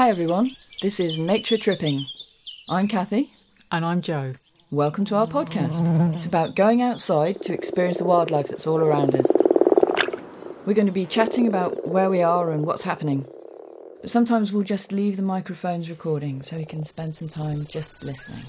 Hi everyone, this is Nature Tripping. I'm Kathy. And I'm Joe. Welcome to our podcast. It's about going outside to experience the wildlife that's all around us. We're going to be chatting about where we are and what's happening. But sometimes we'll just leave the microphones recording so we can spend some time just listening.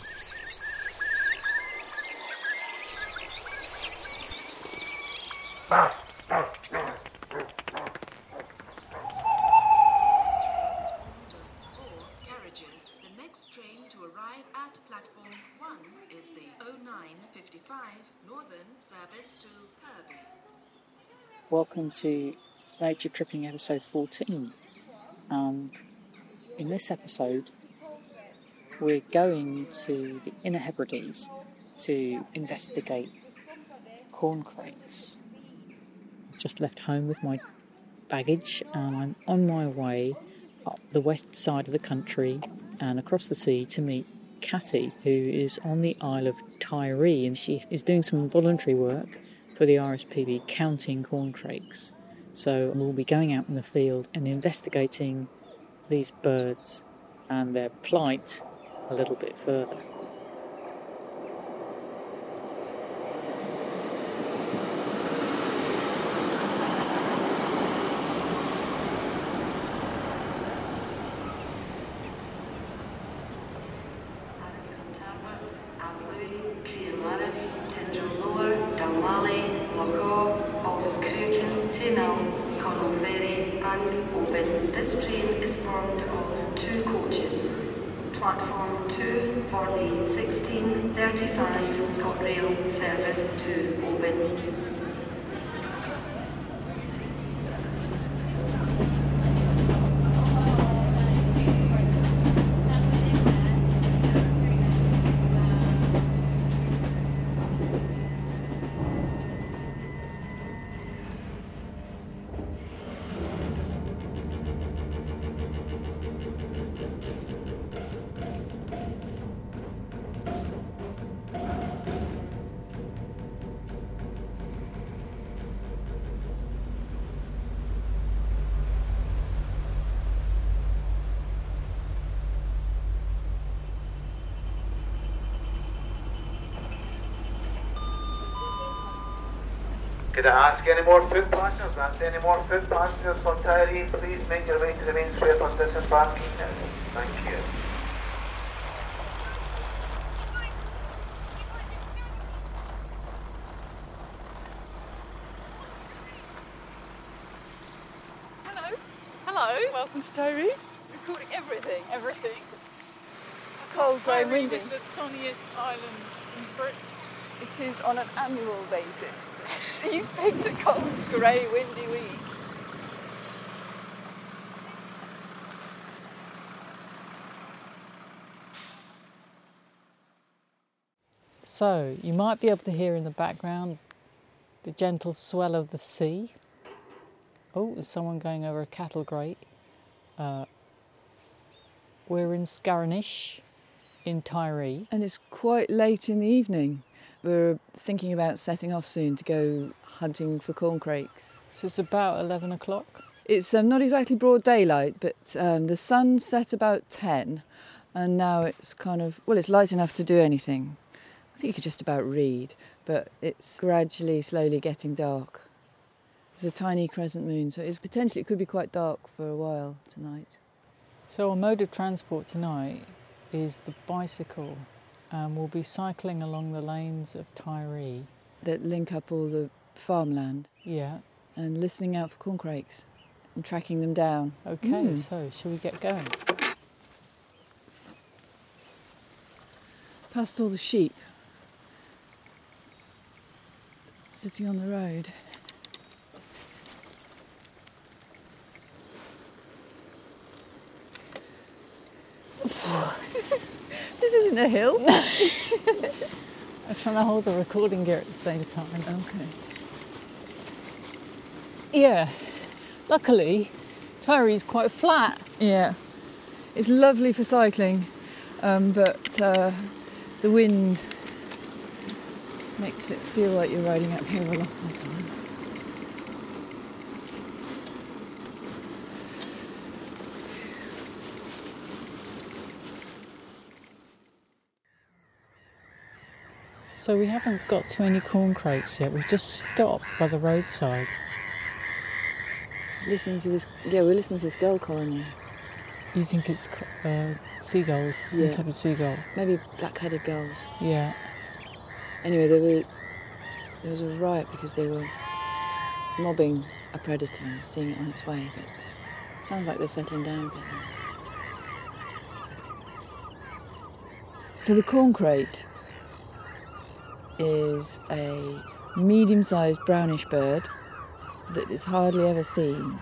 carriages. The next train to arrive at platform 1 is the 0955 Northern service to Kirby. Welcome to Nature Tripping episode 14. And in this episode, we're going to the Inner Hebrides to investigate corn crakes. I've just left home with my baggage and I'm on my way up the west side of the country and across the sea to meet Cathy, who is on the Isle of Tiree and she is doing some voluntary work for the RSPB counting corn crakes. So we'll be going out in the field and investigating these birds and their plight a little bit further. Could I ask any more foot passengers? That's any more foot passengers for Tiree? Please make your way to the main square for disembarking now. Thank you. Hello. Hello. Welcome to Tiree. Recording everything. Everything. Cold, grey, Tiree windy. was the sunniest island in Britain. It is on an annual basis. You've picked a cold, grey, windy week. So, you might be able to hear in the background the gentle swell of the sea. Oh, there's someone going over a cattle grate. Uh, we're in Scarinish in Tiree. And it's quite late in the evening. We're thinking about setting off soon to go hunting for corn crakes. So it's about 11 o'clock. It's um, not exactly broad daylight, but um, the sun set about 10, and now it's kind of, well, it's light enough to do anything. I think you could just about read, but it's gradually, slowly getting dark. There's a tiny crescent moon, so it's potentially, it could be quite dark for a while tonight. So, our mode of transport tonight is the bicycle, and we'll be cycling along the lanes of Tiree. That link up all the farmland Yeah, and listening out for corn crakes and tracking them down. okay, Mm. so shall we get going? Past all the sheep sitting on the road. this isn't a hill. I'm trying to hold the recording gear at the same time. Okay. Yeah, luckily, Tiree's quite flat. Yeah. It's lovely for cycling, um, but uh, the wind makes it feel like you're riding uphill a lot of the time. So we haven't got to any corn corncrakes yet. We've just stopped by the roadside. Listening to this, yeah, we're listening to this gull colony. You think it's uh, seagulls, some Yeah. type of seagull? Maybe black-headed gulls. Yeah. Anyway, there were there was a riot because they were mobbing a predator and seeing it on its way. But it sounds like they're settling down a bit now. So the corn corncrake is a medium-sized brownish bird that is hardly ever seen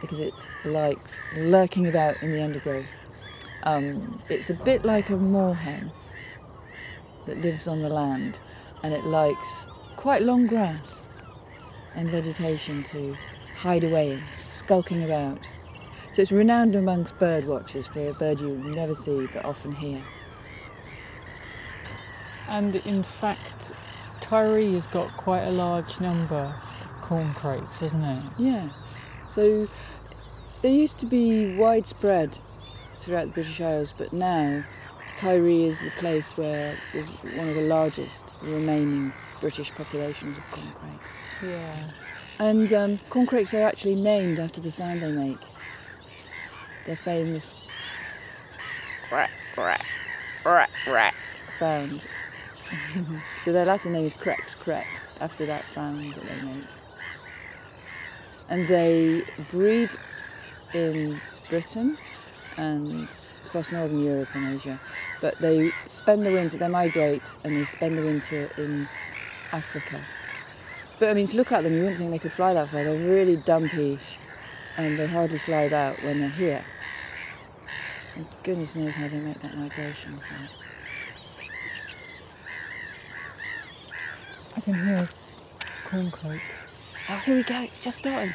because it likes lurking about in the undergrowth. Um, it's a bit like a moorhen that lives on the land and it likes quite long grass and vegetation to hide away in, skulking about. So it's renowned amongst bird watchers for a bird you never see but often hear. And in fact, Tiree has got quite a large number of corncrakes, hasn't it? Yeah. So they used to be widespread throughout the British Isles, but now Tiree is the place where there's one of the largest remaining British populations of corncrake. Yeah. And um, corncrakes are actually named after the sound they make. Their famous quack, quack, quack, quack sound. so their Latin name is crex crex, after that sound that they make. And they breed in Britain and across northern Europe and Asia, but they spend the winter, they migrate and they spend the winter in Africa. But I mean, to look at them, you wouldn't think they could fly that far. They're really dumpy and they hardly fly about when they're here. And goodness knows how they make that migration, in I can hear a corncrake. Oh, here we go, it's just starting.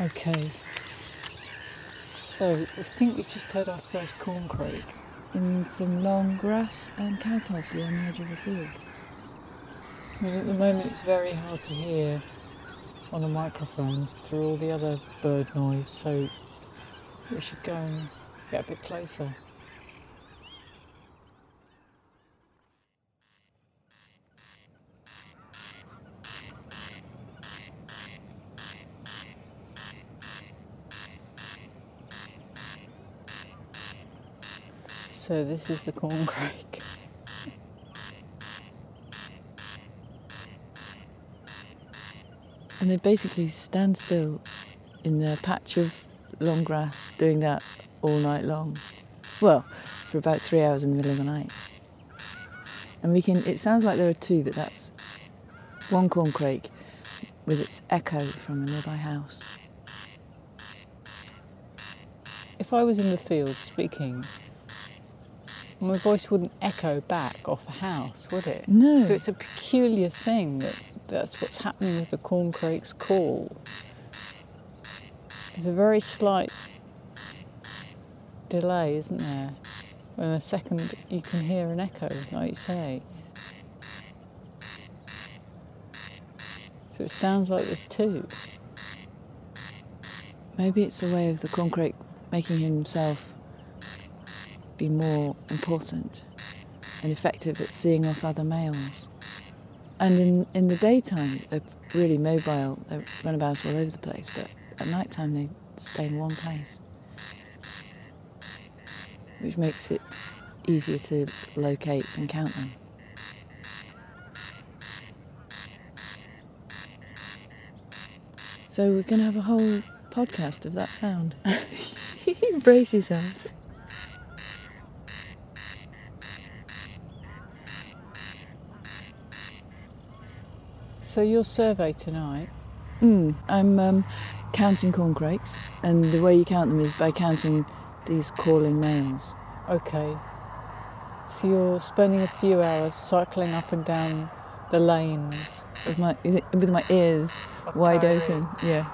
Okay. So I think we've just heard our first corn corncrake. In some long grass and cow parsley on the edge of a field. I mean, at the moment it's very hard to hear on the microphones through all the other bird noise, so we should go and get a bit closer. So this is the corncrake. And they basically stand still in their patch of long grass doing that all night long. Well, for about three hours in the middle of the night. And we can, it sounds like there are two, but that's one corncrake with its echo from a nearby house. If I was in the field speaking, my voice wouldn't echo back off a house, would it? No. So it's a peculiar thing that that's what's happening with the corncrake's call. There's a very slight delay, isn't there? When a second you can hear an echo, like you say. So it sounds like there's two. Maybe it's a way of the corncrake making himself be more important and effective at seeing off other males. And in, in the daytime, they're really mobile, they run about all over the place, but at night time, they stay in one place, which makes it easier to locate and count them. So we're going to have a whole podcast of that sound. Brace yourselves. So your survey tonight, Mm, I'm um, counting corncrakes, and the way you count them is by counting these calling males. okay. So you're spending a few hours cycling up and down the lanes. With my with my ears wide open. Yeah.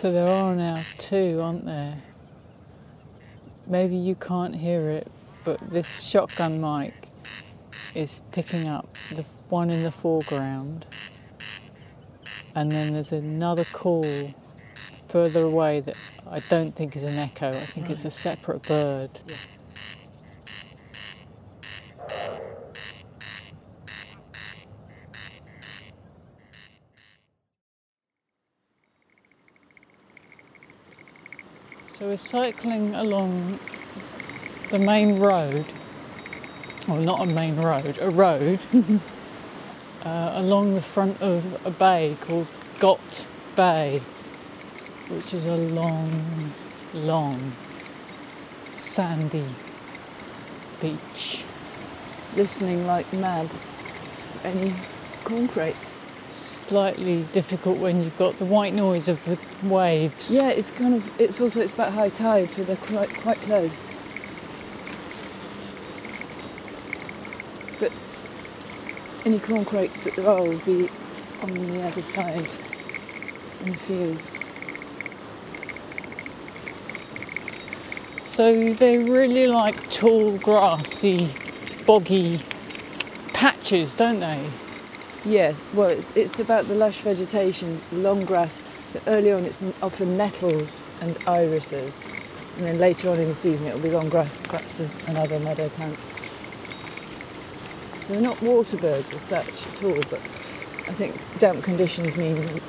So there are now two, aren't there? Maybe you can't hear it, but this shotgun mic is picking up the one in the foreground, and then there's another call further away that I don't think is an echo. I think it's a separate bird. So we're cycling along the main road, well, not a main road, a road, uh, along the front of a bay called Gott Bay, which is a long, long, sandy beach. Listening like mad. Any corn crakes? Slightly difficult when you've got the white noise of the waves. Yeah, it's kind of. It's also it's about high tide, so they're quite quite close. But any corn crakes that there are will be on the other side in the fields. So they really like tall, grassy, boggy patches, don't they? Yeah, well, it's, it's about the lush vegetation, long grass. So early on, it's often nettles and irises, and then later on in the season, it'll be long gra- grasses and other meadow plants. So they're not water birds as such at all, but I think damp conditions mean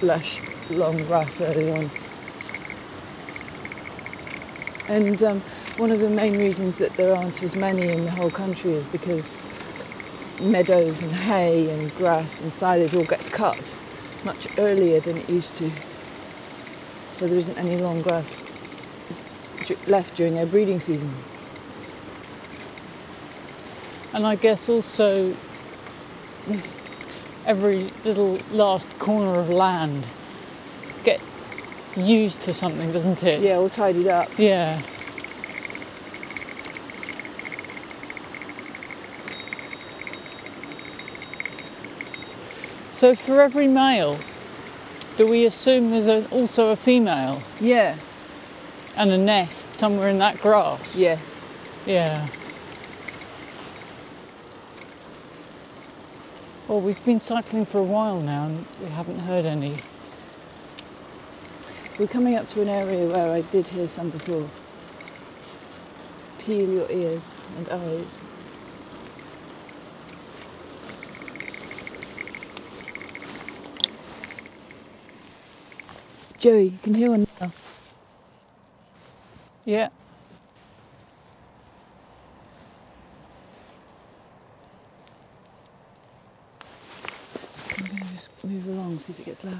lush, long grass early on. And um, one of the main reasons that there aren't as many in the whole country is because meadows and hay and grass and silage all gets cut much earlier than it used to. So there isn't any long grass left during their breeding season. And I guess also every little last corner of land get used for something, doesn't it? Yeah, all tidied up. Yeah. So for every male, do we assume there's a, also a female Yeah, and a nest somewhere in that grass? yes. Yeah. Well, we've been cycling for a while now and we haven't heard any. We're coming up to an area where I did hear some before. Peel your ears and eyes. Joey, you can hear one now. Yeah. I'm going to just move along, see if it gets louder.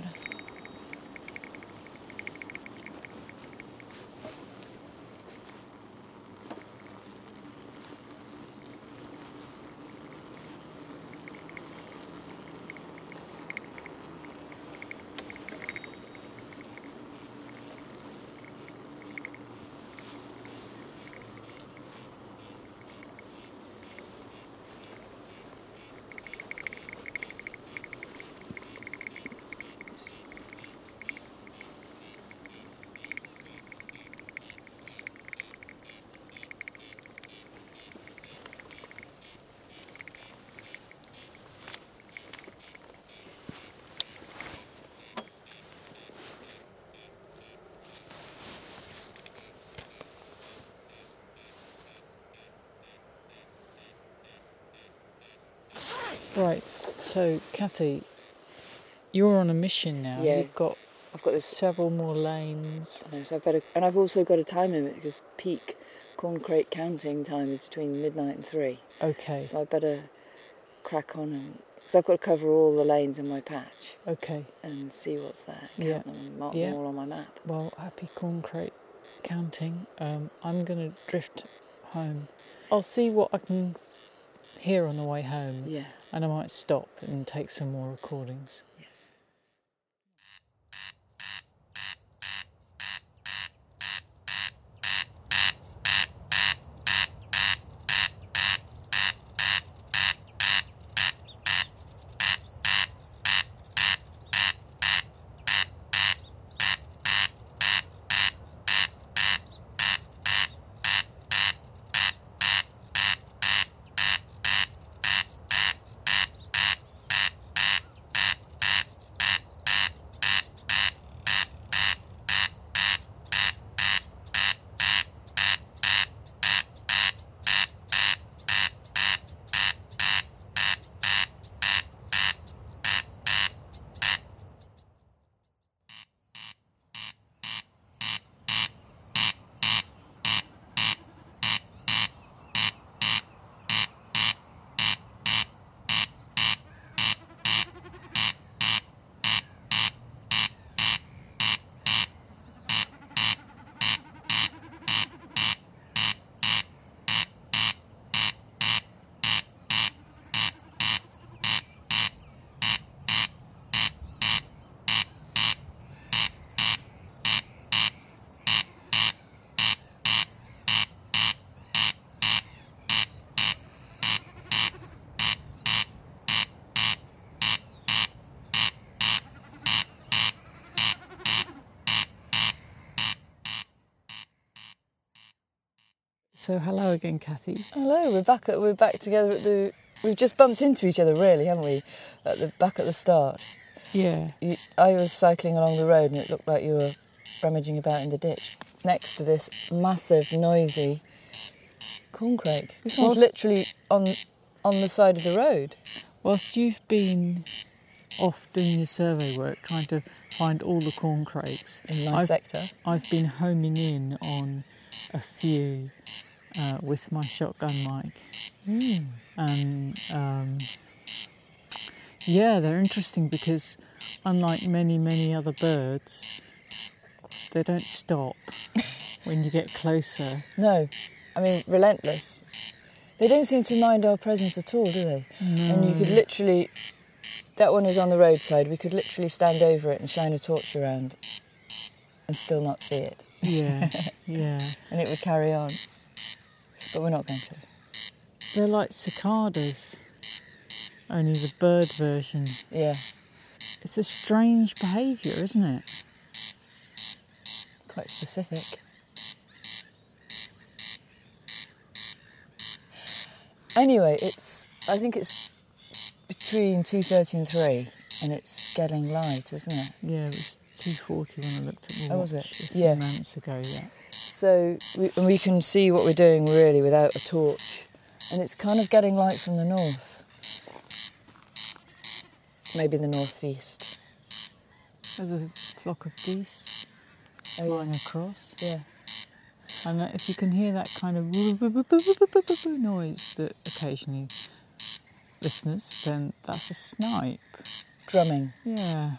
Right. So, Kathy, you're on a mission now. Yeah. You've got I've got this several more lanes. I know, so I've better, and I've also got a time limit because peak corn crake counting time is between midnight and three. Okay. So I better crack on and because I've got to cover all the lanes in my patch Okay. and see what's there. Count Yeah. them and mark Yeah. them all on my map. Well, happy corn crake counting. Um, I'm going to drift home. I'll see what I can hear on the way home, Yeah. and I might stop and take some more recordings. So hello again, Kathy. Hello, we're back at we're back together at the. We've just bumped into each other, really, haven't we? At the back at the start. Yeah. You, I was cycling along the road, and it looked like you were rummaging about in the ditch next to this massive, noisy corncrake. This one's Was- literally on on the side of the road. Whilst you've been off doing your survey work, trying to find all the corn crakes, In my I've, sector. I've been homing in on a few uh, with my shotgun mic. And um, yeah, they're interesting because unlike many, many other birds, they don't stop when you get closer. No, I mean relentless. They don't seem to mind our presence at all, do they? And you could literally, that one is on the roadside. We could literally stand over it and shine a torch around, and still not see it, Yeah, yeah. and it would carry on. But we're not going to. They're like cicadas, only the bird version. Yeah, It's a strange behaviour, isn't it? quite specific. Anyway, it's. I think it's between two thirty and three, and it's getting light, isn't it? Yeah, it was 240 when I looked at my Oh, watch was it? a few Yeah. months ago, yeah. So we, and we can see what we're doing really without a torch, and it's kind of getting light from the north. Maybe the northeast. There's a flock of geese Oh, flying across. Yeah. And if you can hear that kind of noise that occasionally listeners, then that's a snipe. Drumming. Yeah,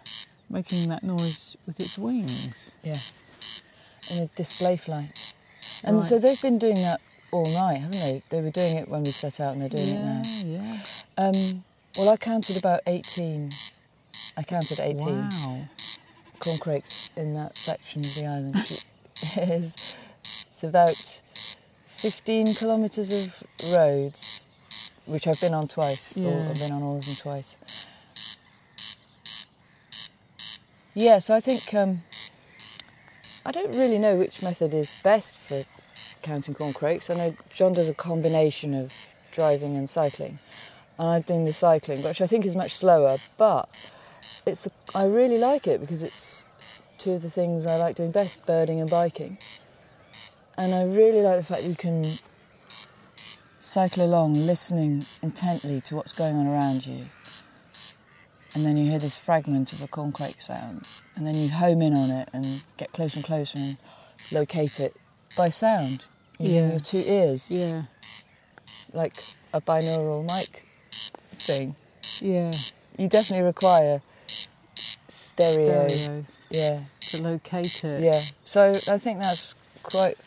making that noise with its wings. Yeah. And a display flight. And Right. so they've been doing that all night, haven't they? They were doing it when we set out, and they're doing yeah, it now. yeah. Um, well, I counted about eighteen. I counted eighteen Wow. corncrakes in that section of the island. which it's about fifteen kilometres of roads, which I've been on twice. All, Yeah. I've been on all of them twice. Yeah, so I think um, I don't really know which method is best for counting corncrakes. I know John does a combination of driving and cycling, and I've done the cycling, which I think is much slower, but it's I really like it because it's two of the things I like doing best, birding and biking. And I really like the fact you can cycle along listening intently to what's going on around you. And then you hear this fragment of a corncrake sound, and then you home in on it and get closer and closer and locate it by sound using Yeah. your two ears, Yeah, like a binaural mic thing. yeah. You definitely require stereo. Stereo Yeah, to locate it. yeah. So I think that's quite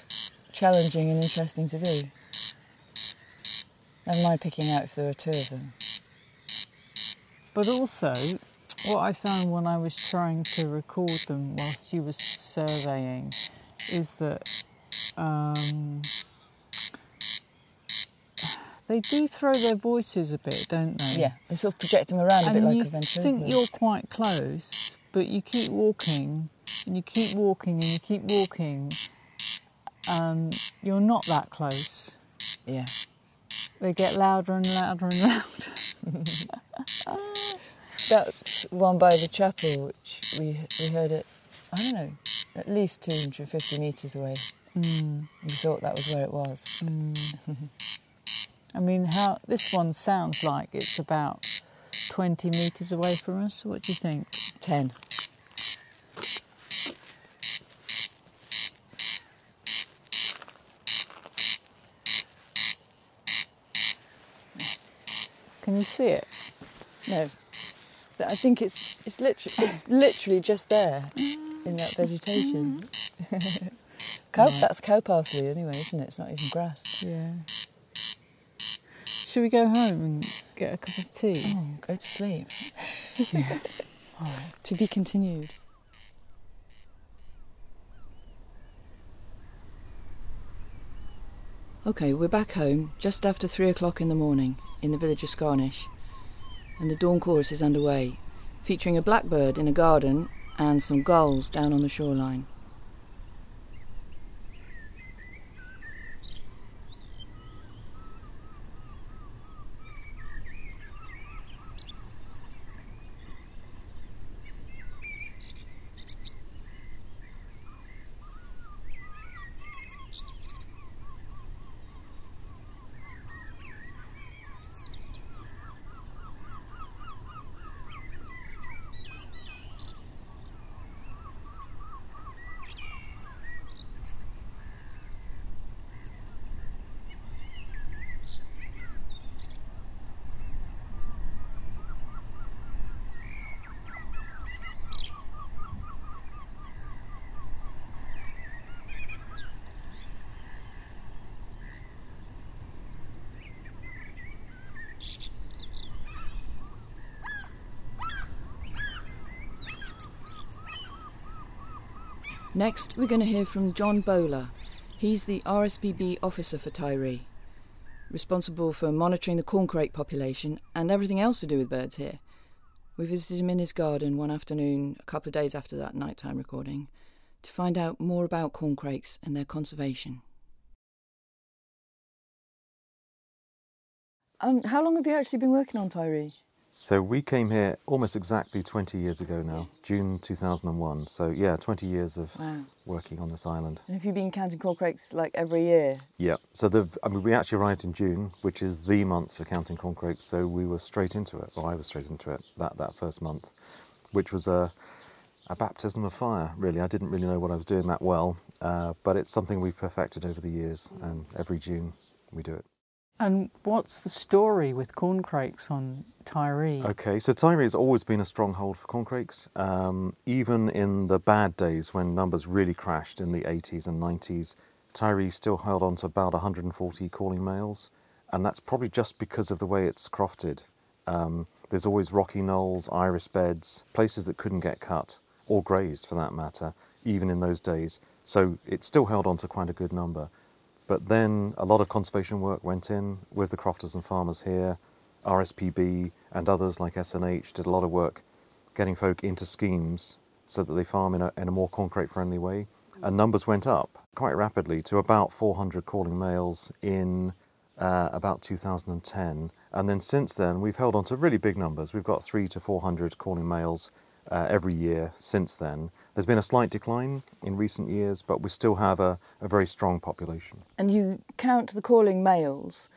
challenging and interesting to do. Never mind picking out if there are two of them. But also, what I found when I was trying to record them whilst you were surveying is that um, they do throw their voices a bit, don't they? Yeah, they sort of project them around a bit like and like you think you're quite close, but you keep walking and you keep walking and you keep walking, and you're not that close. Yeah. They get louder and louder and louder. That's one by the chapel, which we we heard it. I don't know, at least 250 metres away. Mm. We thought that was where it was. I mean, how this one sounds like it's about 20 metres away from us. What do you think? 10. Can you see it? No, I think it's it's literally it's literally just there in that vegetation. cow, that's cow parsley anyway, isn't it? It's not even grass. Yeah. Should we go home and get a cup of tea? Oh, go to sleep. yeah. All right. To be continued. Okay, we're back home just after three o'clock in the morning in the village of Scarinish, and the dawn chorus is underway, featuring a blackbird in a garden and some gulls down on the shoreline. Next, we're going to hear from John Bowler. He's the RSPB officer for Tiree, responsible for monitoring the corncrake population and everything else to do with birds here. We visited him in his garden one afternoon, a couple of days after that nighttime recording, to find out more about corncrakes and their conservation. Um, how long have you actually been working on Tiree? So we came here almost exactly 20 years ago now, June 2001. So yeah, 20 years of Wow. working on this island. And have you been counting corncrakes like every year? Yeah. So the I mean we actually arrived in June, which is the month for counting corncrakes. So we were straight into it, or I was straight into it that that first month, which was a a baptism of fire. Really, I didn't really know what I was doing that well, uh, but it's something we've perfected over the years, and every June we do it. And what's the story with corncrakes on Tiree? Okay, so Tiree has always been a stronghold for corncrakes. Um, even in the bad days when numbers really crashed in the 80s and 90s, Tiree still held on to about 140 calling males, and that's probably just because of the way it's crofted. Um, there's always rocky knolls, iris beds, places that couldn't get cut or grazed for that matter, even in those days. So it still held on to quite a good number. But then a lot of conservation work went in with the crofters and farmers here. RSPB and others like SNH did a lot of work getting folk into schemes so that they farm in a, in a more corncrake friendly way. And numbers went up quite rapidly to about 400 calling males in uh, about 2010. And then since then, we've held on to really big numbers. We've got three to 400 calling males uh, every year since then. There's been a slight decline in recent years, but we still have a, a very strong population. And you count the calling males,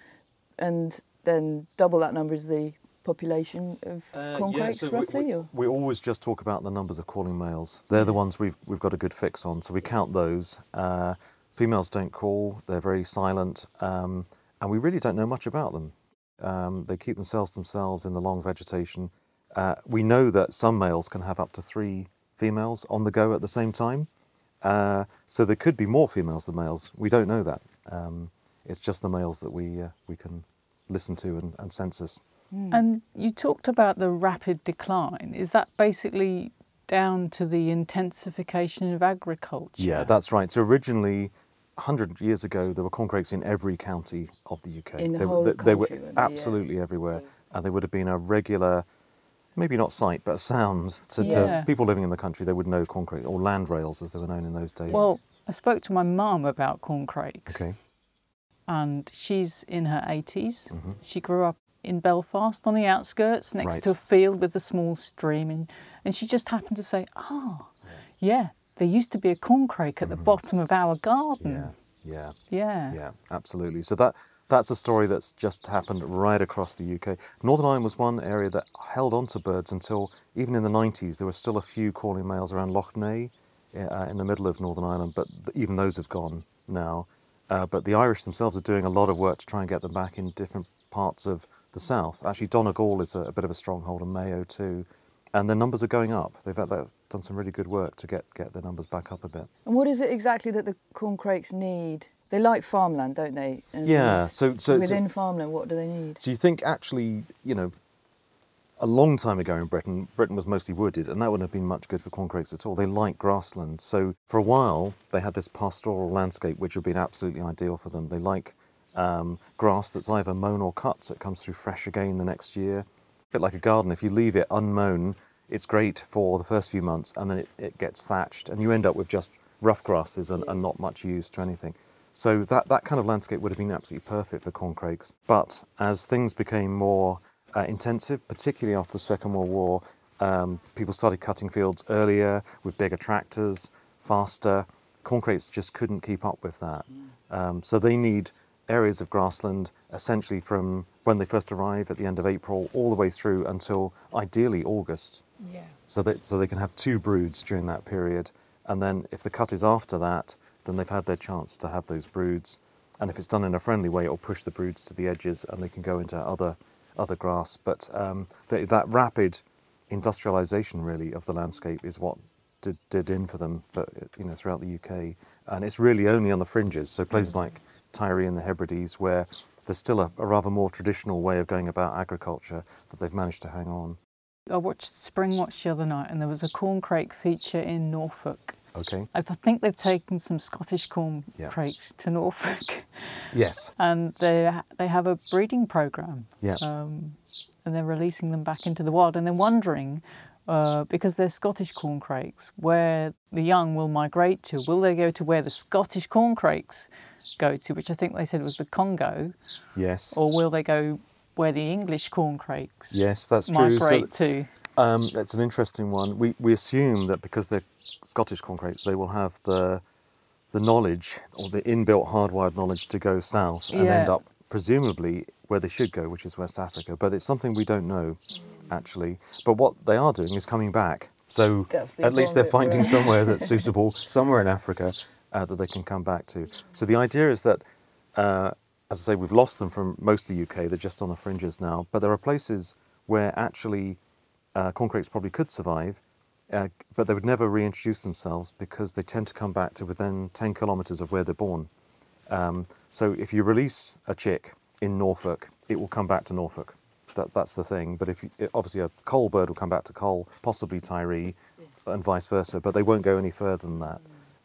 and then double that number is the population of corncrakes, roughly? We, or? we always just talk about the numbers of calling males. They're the ones we've, we've got a good fix on, so we count those. Uh, females don't call, they're very silent, um, and we really don't know much about them. Um, they keep themselves themselves in the long vegetation. Uh, we know that some males can have up to three females on the go at the same time, uh, so there could be more females than males. We don't know that. Um, it's just the males that we, uh, we can listen to and, and census. And you talked about the rapid decline. Is that basically down to the intensification of agriculture? Yeah, that's right. So originally, 100 years ago, there were corncrakes in every county of the UK. In the they, whole were- they, they were country, weren't? Yeah. absolutely everywhere, and they would have been a regular, maybe not sight, but sound to, Yeah. to people living in the country. They would know corncrake or land rails, as they were known in those days. Well, I spoke to my mum about corncrakes, okay. and she's in her 80s. Mhm. She grew up in Belfast on the outskirts next Right. to a field with a small stream, and, and she just happened to say, Oh, yeah, there used to be a corncrake at the bottom of our garden. Mm-hmm. Yeah, Yeah. yeah, absolutely. So that that's a story that's just happened right across the UK. Northern Ireland was one area that held on to birds until even in the 90s. There were still a few calling males around Lough Neagh uh, in the middle of Northern Ireland, but even those have gone now. Uh, but the Irish themselves are doing a lot of work to try and get them back in different parts of the south. Actually, Donegal is a, a bit of a stronghold, and Mayo too. And the numbers are going up. They've, had- they've done some really good work to get, get the numbers back up a bit. And what is it exactly that the corncrakes need? They like farmland, don't they? And Yeah, so- so- so- within farmland, what do they need? So you think actually, you know, a long time ago in Britain, Britain was mostly wooded, and that wouldn't have been much good for corncrakes at all. They like grassland. So for a while, they had this pastoral landscape, which would have been absolutely ideal for them. They like um, grass that's either mown or cut, so it comes through fresh again the next year. A bit like a garden, if you leave it unmown, it's great for the first few months, and then it, it gets thatched, and you end up with just rough grasses and, and not much use to anything. So that, that kind of landscape would have been absolutely perfect for corncrakes. But as things became more uh, intensive, particularly after the Second World War, um, people started cutting fields earlier with bigger tractors, faster. Corncrakes just couldn't keep up with that. Um, so they need areas of grassland essentially from when they first arrive at the end of April all the way through until ideally August Yeah. so that so they can have two broods during that period. And then if the cut is after that, then they've had their chance to have those broods. And if it's done in a friendly way, it'll push the broods to the edges, and they can go into other other grass. But um, th- that rapid industrialisation, really, of the landscape is what did, did in for them, but you know, throughout the UK. And it's really only on the fringes. So places like Tiree and the Hebrides, where there's still a, a rather more traditional way of going about agriculture, that they've managed to hang on. I watched Springwatch the other night, and there was a corncrake feature in Norfolk, Okay. I think they've taken some Scottish corn Yeah. crakes to Norfolk, Yes. and they they have a breeding program. Yeah. Um, and they're releasing them back into the wild, and they're wondering. Uh, because they're Scottish corn crakes, where the young will migrate to. Will they go to where the Scottish corn crakes go to, which I think they said was the Congo, Yes. or will they go where the English corn crakes Yes, that's true. So- migrate to? Um, that's an interesting one. We, we assume that because they're Scottish corncrakes, they will have the the knowledge or the inbuilt hardwired knowledge to go south and end up presumably where they should go, which is West Africa. But it's something we don't know actually. But what they are doing is coming back. So at least they're finding somewhere that's suitable somewhere in Africa uh, that they can come back to. So the idea is that, uh, as I say, we've lost them from most of the UK. They're just on the fringes now. But there are places where actually uh, corncrakes probably could survive, uh, but they would never reintroduce themselves because they tend to come back to within 10 kilometres of where they're born. Um, so if you release a chick in Norfolk, it will come back to Norfolk. That, that's the thing. But if you, obviously a Coll bird will come back to Coll, possibly Tiree, and vice versa. But they won't go any further than that.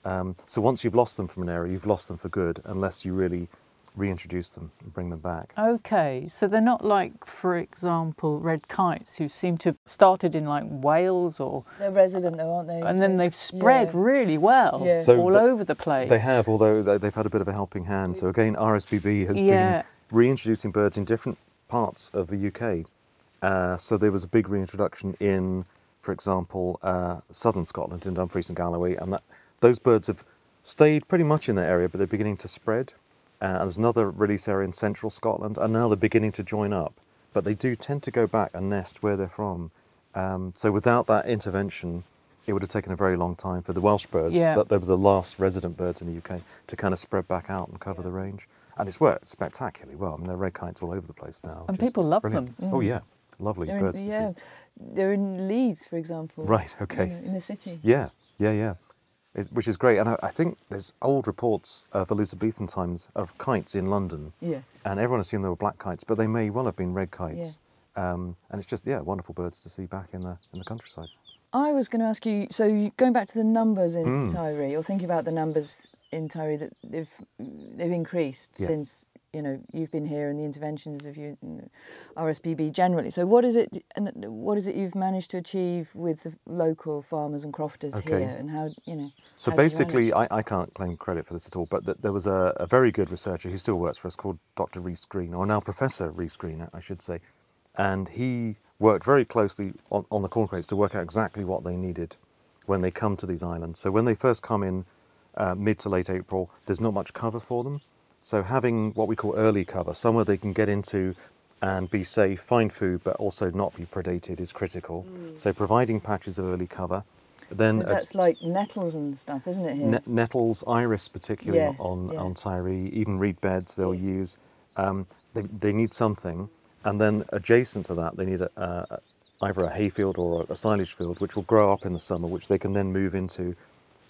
Um, so once you've lost them from an area, you've lost them for good, unless you really reintroduce them and bring them back. Okay, so they're not like, for example, red kites who seem to have started in like Wales or, They're resident though, aren't they? and So- then they've spread yeah. really well Yeah. So all the- over the place. They have, although they- they've had a bit of a helping hand. So again, RSPB has Yeah. been reintroducing birds in different parts of the UK. Uh, so there was a big reintroduction in, for example, uh, southern Scotland in Dumfries and Galloway, and that those birds have stayed pretty much in that area, but they're beginning to spread. Uh, there's another release area in central Scotland, and now they're beginning to join up. But they do tend to go back and nest where they're from. Um, so without that intervention, it would have taken a very long time for the Welsh birds, Yeah. that they were the last resident birds in the UK, to kind of spread back out and cover the range. And it's worked spectacularly well. I mean, there are red kites all over the place now. And people love brilliant. them. Oh, yeah. Lovely They're birds in, to yeah, see. they're in Leeds, for example. Right, you okay. know, in the city. Yeah, yeah, yeah. Which is great. And I, I think there's old reports of Elizabethan times of kites in London. Yes. And everyone assumed they were black kites, but they may well have been red kites. Um, and it's just, yeah, wonderful birds to see back in the, in the countryside. I was going to ask you. So going back to the numbers in Mm. Tiree, or thinking about the numbers in Tiree that they've they've increased Yeah. since you know you've been here and the interventions of you RSPB generally. So what is it? And what is it you've managed to achieve with the local farmers and crofters Okay. here, and how you know? So how do you basically. I, I can't claim credit for this at all, but th- there was a, a very good researcher who still works for us called Dr. Rhys Green, or now Professor Rhys Green, I should say. And he worked very closely on, on the corn crakes to work out exactly what they needed when they come to these islands. So when they first come in uh, mid to late April, there's not much cover for them. So having what we call early cover, somewhere they can get into and be safe, find food, but also not be predated is critical. So providing patches of early cover. Then so a- that's like nettles and stuff, isn't it? Here. Ne- nettles, iris, particularly Yes, on, yeah. on Tiree, even reed beds they'll use. Um, they, they need something, and then adjacent to that, they need a, uh, either a hayfield or a, a silage field, which will grow up in the summer, which they can then move into.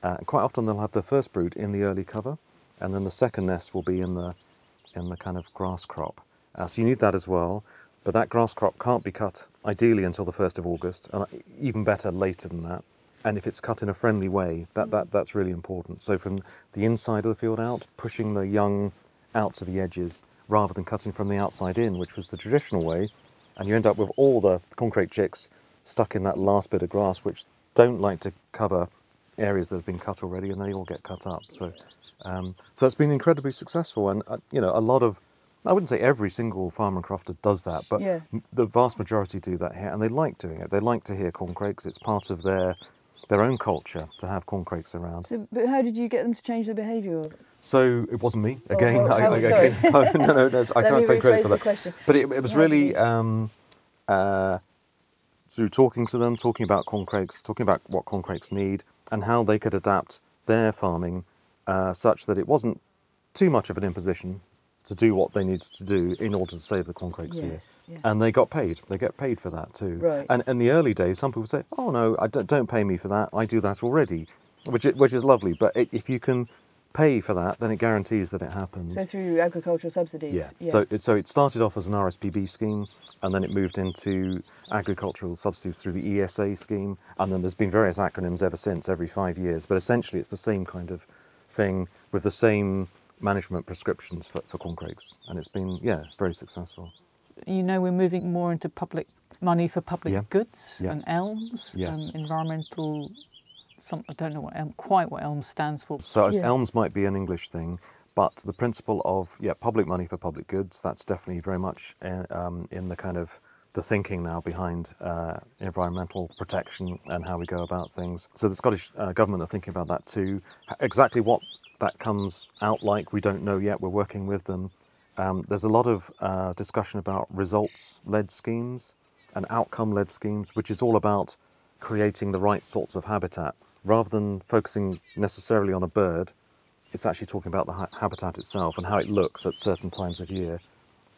Uh, quite often, they'll have their first brood in the early cover, and then the second nest will be in the in the kind of grass crop. Uh, so you need that as well. But that grass crop can't be cut ideally until the 1st of August, and even better later than that. And if it's cut in a friendly way, that, that, that's really important. So from the inside of the field out, pushing the young out to the edges rather than cutting from the outside in, which was the traditional way. And you end up with all the corncrake chicks stuck in that last bit of grass, which don't like to cover areas that have been cut already, and they all get cut up. So, um, so it's been incredibly successful, and uh, you know, a lot of, I wouldn't say every single farmer and crofter does that, but Yeah. m- the vast majority do that here, and they like doing it. They like to hear corncrakes. It's part of their their own culture to have corncrakes around. So, but how did you get them to change their behaviour? So it wasn't me Oh, again. I, how- I, sorry. again no, no, no, that's- I can't claim credit for that. question. But it, it was How really um, uh, through talking to them, talking about corncrakes, talking about what corncrakes need, and how they could adapt their farming uh, such that it wasn't too much of an imposition to do what they needed to do in order to save the corncrakes here. Yes, yeah. And they got paid. They get paid for that too. Right. And in the early days, some people say, "Oh no, I don't, don't pay me for that. I do that already," which is, which is lovely. But if you can pay for that, then it guarantees that it happens. So through agricultural subsidies. Yeah. So, it- so it started off as an RSPB scheme, and then it moved into agricultural subsidies through the ESA scheme, and then there's been various acronyms ever since, every five years. But essentially, it's the same kind of thing with the same management prescriptions for, for corncrakes, and it's been yeah very successful. You know, we're moving more into public money for public Yeah. goods Yeah. and ELMS, Yes. um, environmental. Some I don't know what ELM, quite what ELM stands for. So Yeah. ELMS might be an English thing, but the principle of yeah public money for public goods that's definitely very much uh, um, in the kind of the thinking now behind uh, environmental protection and how we go about things. So the Scottish uh, government are thinking about that too. Exactly what that comes out like, we don't know yet. We're working with them. Um, there's a lot of uh, discussion about results-led schemes and outcome-led schemes, which is all about creating the right sorts of habitat rather than focusing necessarily on a bird it's actually talking about the ha- habitat itself and how it looks at certain times of year.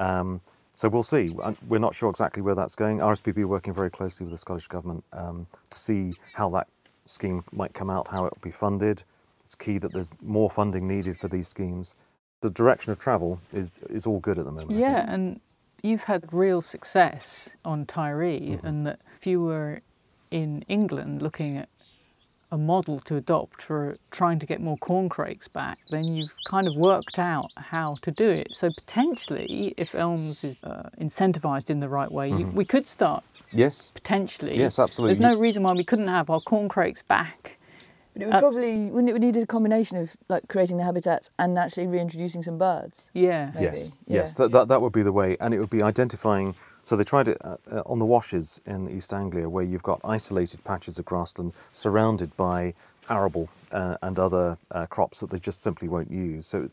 Um, so we'll see. We're not sure exactly where that's going. RSPB are working very closely with the Scottish Government um, to see how that scheme might come out, how it will be funded. It's key that there's more funding needed for these schemes. The direction of travel is, is all good at the moment. Yeah, and you've had real success on Tiree, Mm-hmm. and that if you were in England looking at a model to adopt for trying to get more corncrakes back, then you've kind of worked out how to do it. So potentially, if Elms is uh, incentivised in the right way, you, we could start Yes. potentially. Mm-hmm. Yes, absolutely. There's no reason why we couldn't have our corncrakes back. But it would Uh, probably wouldn't it would need a combination of like creating the habitats and actually reintroducing some birds. Yeah. Maybe, Yes, yeah. yes, that, that, that would be the way, and it would be identifying. So they tried it uh, uh, on the washes in East Anglia, where you've got isolated patches of grassland surrounded by arable uh, and other uh, crops that they just simply won't use. So,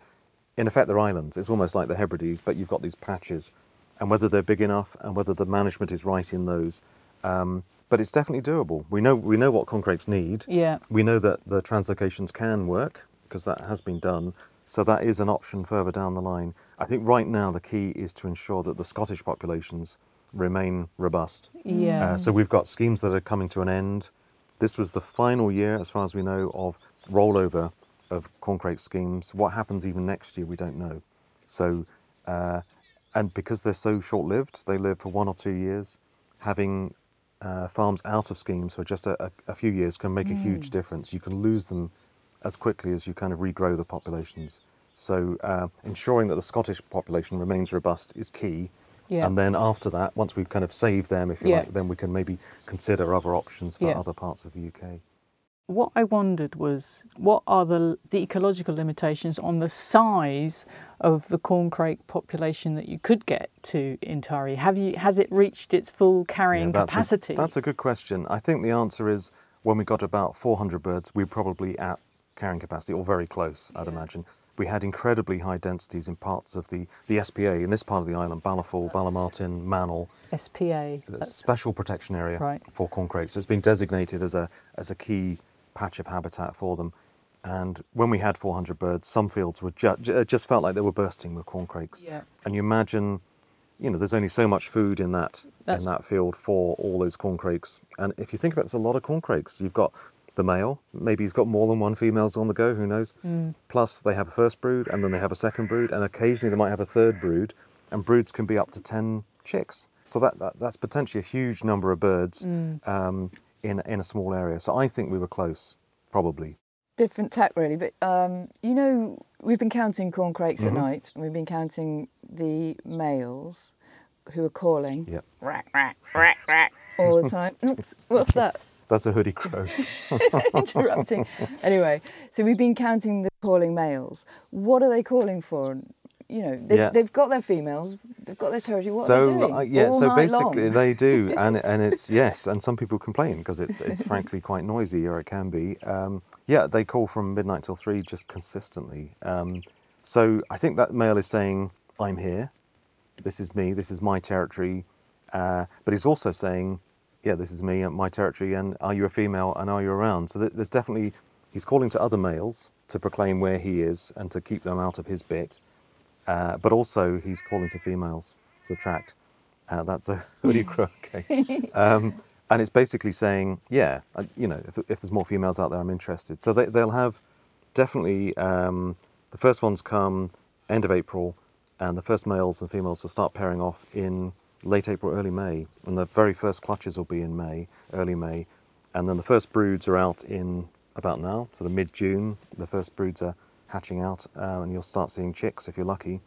in effect, they're islands. It's almost like the Hebrides, but you've got these patches, and whether they're big enough and whether the management is right in those. Um, but it's definitely doable. We know we know what corncrakes need. Yeah. We know that the translocations can work because that has been done. So that is an option further down the line. I think right now the key is to ensure that the Scottish populations remain robust. Yeah. Uh, so we've got schemes that are coming to an end. This was the final year, as far as we know, of rollover of corncrake schemes. What happens even next year, we don't know. So, uh, and because they're so short-lived, they live for one or two years. Having uh, farms out of schemes for just a, a, a few years can make a huge difference. You can lose them as quickly as you kind of regrow the populations. So, uh, ensuring that the Scottish population remains robust is key. Yeah. And then after that, once we've kind of saved them, if you Yeah. like, then we can maybe consider other options for Yeah. other parts of the UK. What I wondered was what are the, the ecological limitations on the size of the corncrake population that you could get to in Tiree? Have you has it reached its full carrying that's a- capacity? that's a good question. I think the answer is when we got about 400 birds, we were probably at carrying capacity, or very close, I'd imagine. We had incredibly high densities in parts of the, the SPA, in this part of the island, Balephuil, Balemartine, Mannal, SPA. that's- special protection area Right. for corncrakes. So it's been designated as a, as a key patch of habitat for them. And when we had 400 birds, some fields were ju- ju- just felt like they were bursting with corncrakes. Yeah. And you imagine, you know, there's only so much food in that That's- in that field for all those corncrakes. And if you think about it, it's a lot of corncrakes. You've got the male, maybe he's got more than one females on the go, who knows? Plus they have a first brood and then they have a second brood and occasionally they might have a third brood and broods can be up to 10 chicks. So that, that that's potentially a huge number of birds um, in, in a small area. So I think we were close, probably. different tack really, but um, you know we've been counting corn crakes Mm-hmm. at night, and we've been counting the males who are calling Yep. all the time. Oops, what's that? That's a hoodie crow. Interrupting. Anyway, so we've been counting the calling males. What are they calling for? You know, they've, Yeah. they've got their females, they've got their territory. What are they doing? uh, yeah, All so night basically long? they do, and and it's yes, and some people complain because it's it's frankly quite noisy, or it can be. Um, yeah, they call from midnight till three just consistently. Um, so I think that male is saying, "I'm here. This is me. This is my territory," uh, but he's also saying, "Yeah, this is me and my territory. And are you a female? And are you around?" So there's definitely he's calling to other males to proclaim where he is and to keep them out of his bit. Uh, but also he's calling to females to attract. Uh, that's a hoodie crow. Okay. Um, and it's basically saying, yeah, you know, if, if there's more females out there, I'm interested. So they, they'll have definitely um, the first ones come end of April, and the first males and females will start pairing off in late April, early May, and the very first clutches will be in May, early May, and then the first broods are out in about now, sort of mid June. The first broods are hatching out, uh, and you'll start seeing chicks if you're lucky.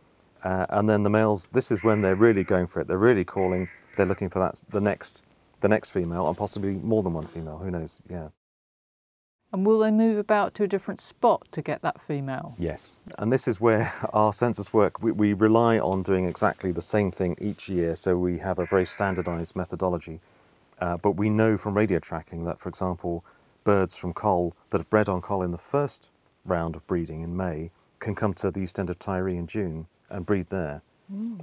Uh, and then the males, this is when they're really going for it. They're really calling. They're looking for that the next the next female, and possibly more than one female. Who knows? Yeah. And will they move about to a different spot to get that female? Yes, and this is where our census work, we, we rely on doing exactly the same thing each year, so we have a very standardized methodology. Uh, but we know from radio tracking that, for example, birds from Coll that have bred on Coll in the first round of breeding in May can come to the east end of Tiree in June and breed there.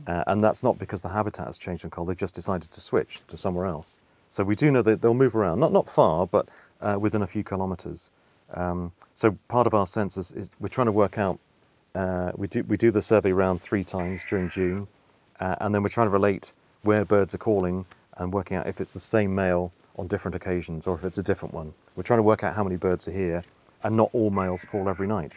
Uh, and that's not because the habitat has changed on Coll, they've just decided to switch to somewhere else. So we do know that they'll move around, not, not far, but uh, within a few kilometres. Um, so part of our census is we're trying to work out. Uh, we do we do the survey round three times during June, uh, and then we're trying to relate where birds are calling and working out if it's the same male on different occasions or if it's a different one. We're trying to work out how many birds are here, and not all males call every night.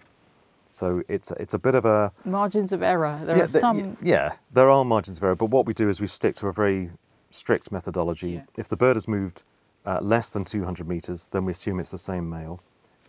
So it's it's a bit of a Margins of error. There yeah, are some. yeah, there are margins of error, but what we do is we stick to a very strict methodology. Yeah. If the bird has moved uh, less than 200 meters, then we assume it's the same male.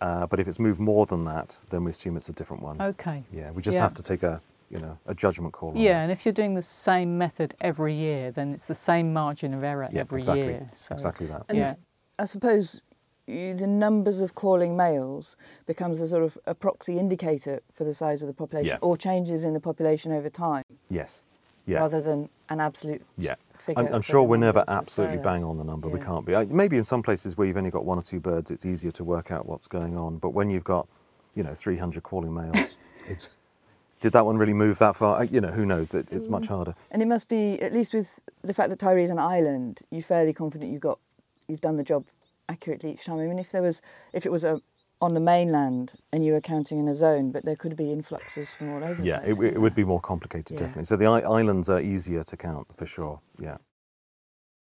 Uh, but if it's moved more than that, then we assume it's a different one. Okay. Yeah, we just Yeah. have to take a you know a judgment call. on Yeah, it. and if you're doing the same method every year, then it's the same margin of error yeah, every exactly, year. So, exactly that. And Yeah. I suppose you, the numbers of calling males becomes a sort of a proxy indicator for the size of the population Yeah. or changes in the population over time Yes, yeah, rather than an absolute yeah. figure. I'm, I'm sure we're never absolutely bang on the number. We can't be. Maybe in some places where you've only got one or two birds, it's easier to work out what's going on. But when you've got, you know, 300 calling males, it's. Did that one really move that far? You know, who knows? It, it's Mm. much harder. And it must be, at least with the fact that Tiree is an island, you're fairly confident you've got, you've done the job accurately each time. I mean, if there was, if it was a, on the mainland and you were counting in a zone, but there could be influxes from all over. Yeah, the it, place, it would be more complicated, Yeah. definitely. So the i- islands are easier to count for sure. Yeah.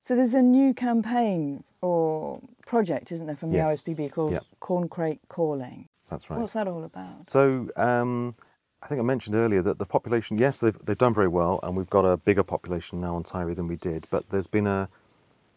So there's a new campaign or project, isn't there, from the Yes. RSPB called Yeah. Corncrake Calling. That's right. What's that all about? So um, I think I mentioned earlier that the population, yes, they've, they've done very well, and we've got a bigger population now on Tiree than we did, but there's been a,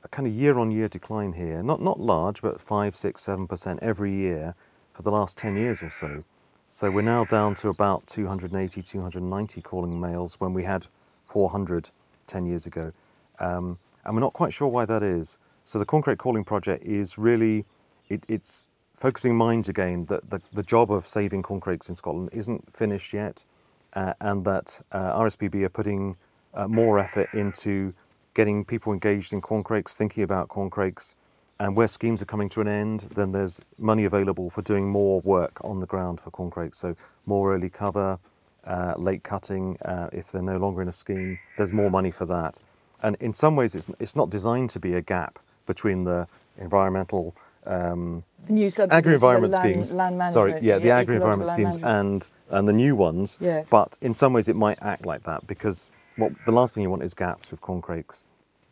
a kind of year-on-year decline here. Not not large, but five, six, seven percent every year for the last 10 years or so. So we're now down to about 280, 290 calling males when we had 400 10 years ago. Um, and we're not quite sure why that is. So the Corncrake Calling Project is really, it, it's focusing minds again that the, the job of saving corncrakes in Scotland isn't finished yet, uh, and that uh, RSPB are putting uh, more effort into getting people engaged in corncrakes, thinking about corncrakes, and where schemes are coming to an end, then there's money available for doing more work on the ground for corncrakes. So more early cover, uh, late cutting, uh, if they're no longer in a scheme, there's more money for that. And in some ways, it's, it's not designed to be a gap between the environmental um, The new agri-environment land, schemes. land. Sorry, yeah, the agri-environment schemes and and the new ones. Yeah. But in some ways, it might act like that because what the last thing you want is gaps with corncrakes,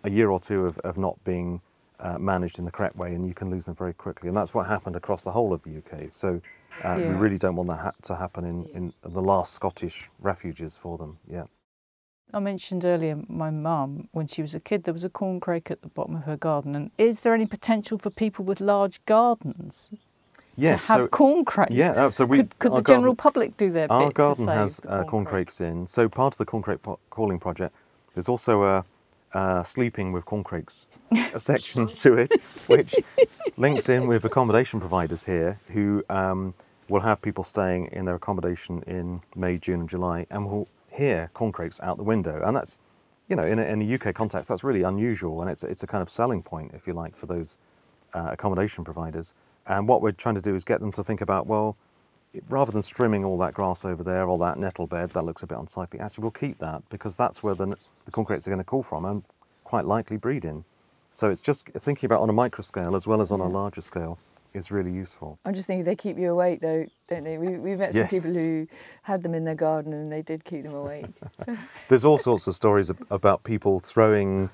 a year or two of, of not being uh, managed in the correct way, and you can lose them very quickly. And that's what happened across the whole of the UK. So uh, we really don't want that ha- to happen in, in the last Scottish refuges for them. Yeah. I mentioned earlier my mum, when she was a kid, there was a corncrake at the bottom of her garden. And is there any potential for people with large gardens Yes. to have so corncrakes? Yeah, so we- could, could the general public do their Our garden to save has uh, corncrakes in. So part of the corncrake po- calling project, there's also a uh, sleeping with corncrakes a section to it, which links in with accommodation providers here who um, will have people staying in their accommodation in May, June, and July, and will hear corncrakes out the window. And that's, you know, in a, in a UK context, that's really unusual, and it's it's a kind of selling point, if you like, for those uh, accommodation providers. And what we're trying to do is get them to think about, well, rather than strimming all that grass over there or that nettle bed that looks a bit unsightly, actually we'll keep that because that's where the, the corncrakes are going to call from and quite likely breed in. So it's just thinking about on a micro scale as well as on a larger scale is really useful. I'm just thinking they keep you awake though, don't they? We, we've met some Yes. people who had them in their garden and they did keep them awake. So, There's all sorts of stories about people throwing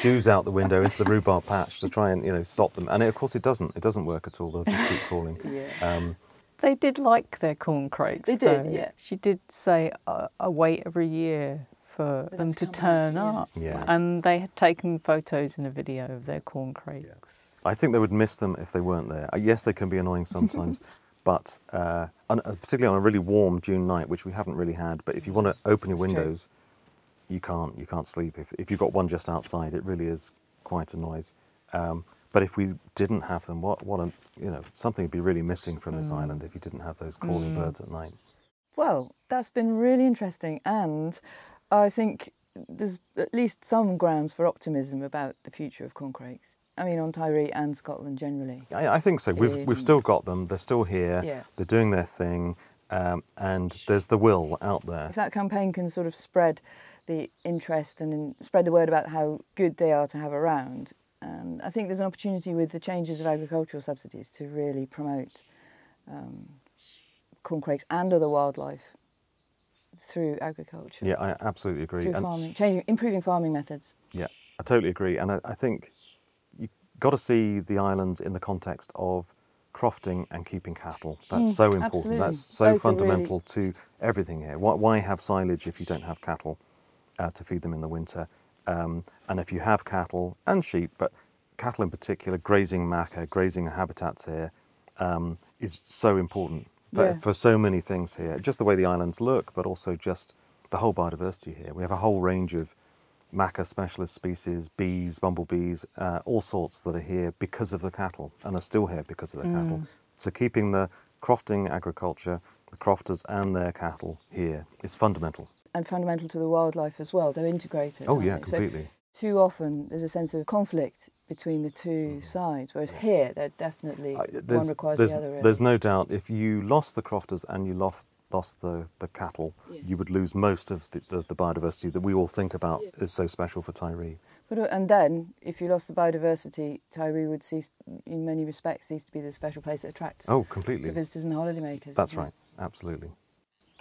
shoes out the window into the rhubarb patch to try and you know stop them, and it, of course it doesn't. It doesn't work at all. They'll just keep calling. yeah. Um, They did like their corncrakes. They did, though. yeah. She did say uh, I wait every year for For them them to to turn back, up. Yeah. And they had taken photos and a video of their corncrakes. I think they would miss them if they weren't there. Uh, Yes, they can be annoying sometimes, but uh, on, uh, particularly on a really warm June night, which we haven't really had. But if you want to open your It's true. windows, you can't. You can't sleep if, if you've got one just outside. It really is quite a noise. Um, but if we didn't have them, what what a you know something would be really missing from this island if you didn't have those calling birds at night. Well, that's been really interesting, and I think there's at least some grounds for optimism about the future of corncrakes. I mean, on Tiree and Scotland generally. I, I think so. We've we've still got them. They're still here. Yeah. They're doing their thing, um, and there's the will out there. If that campaign can sort of spread the interest and in- spread the word about how good they are to have around, and I think there's an opportunity with the changes of agricultural subsidies to really promote um, corncrakes and other wildlife through agriculture. Yeah, I absolutely agree. Through And- farming, changing, improving farming methods. Yeah, I totally agree, and I, I think you've got to see the islands in the context of crofting and keeping cattle. That's so important. Mm, absolutely. That's so Both fundamental to everything here. Why, why have silage if you don't have cattle uh, to feed them in the winter? Um, and if you have cattle and sheep, but cattle in particular, grazing machair, grazing habitats here um, is so important for, Yeah. for so many things here. Just the way the islands look, but also just the whole biodiversity here. We have a whole range of machair specialist species, bees, bumblebees, uh, all sorts that are here because of the cattle and are still here because of the cattle. So keeping the crofting agriculture, the crofters and their cattle here is fundamental. and fundamental to the wildlife as well. They're integrated. Oh yeah, they? So completely. too often there's a sense of conflict between the two sides, whereas here they're definitely Uh, one requires there's, the other. really. there's no doubt if you lost the crofters and you lost lost the, the cattle, you would lose most of the, the, the biodiversity that we all think about is so special for Tiree. But, uh, and then, if you lost the biodiversity, Tiree would cease, in many respects, cease to be the special place that attracts Oh, the completely. visitors and holidaymakers. That's isn't it? right. Absolutely.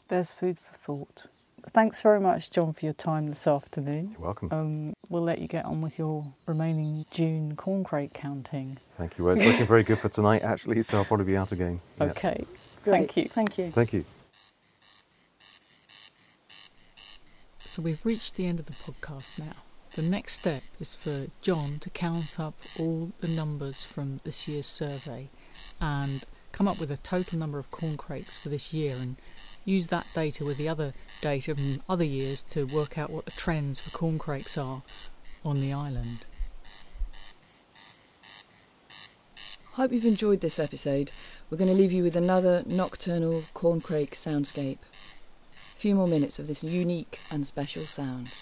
There's food for thought. Thanks very much, John, for your time this afternoon. You're welcome. Um, we'll let you get on with your remaining June corn corncrake counting. Thank you. Well, it's looking very good for tonight, actually, so I'll probably be out again. Yeah. Okay. Great. Thank you. Thank you. Thank you. So we've reached the end of the podcast now. The next step is for John to count up all the numbers from this year's survey and come up with a total number of corn corncrakes for this year and use that data with the other data from other years to work out what the trends for corncrakes are on the island. Hope you've enjoyed this episode. We're going to leave you with another nocturnal corncrake soundscape. A few more minutes of this unique and special sound.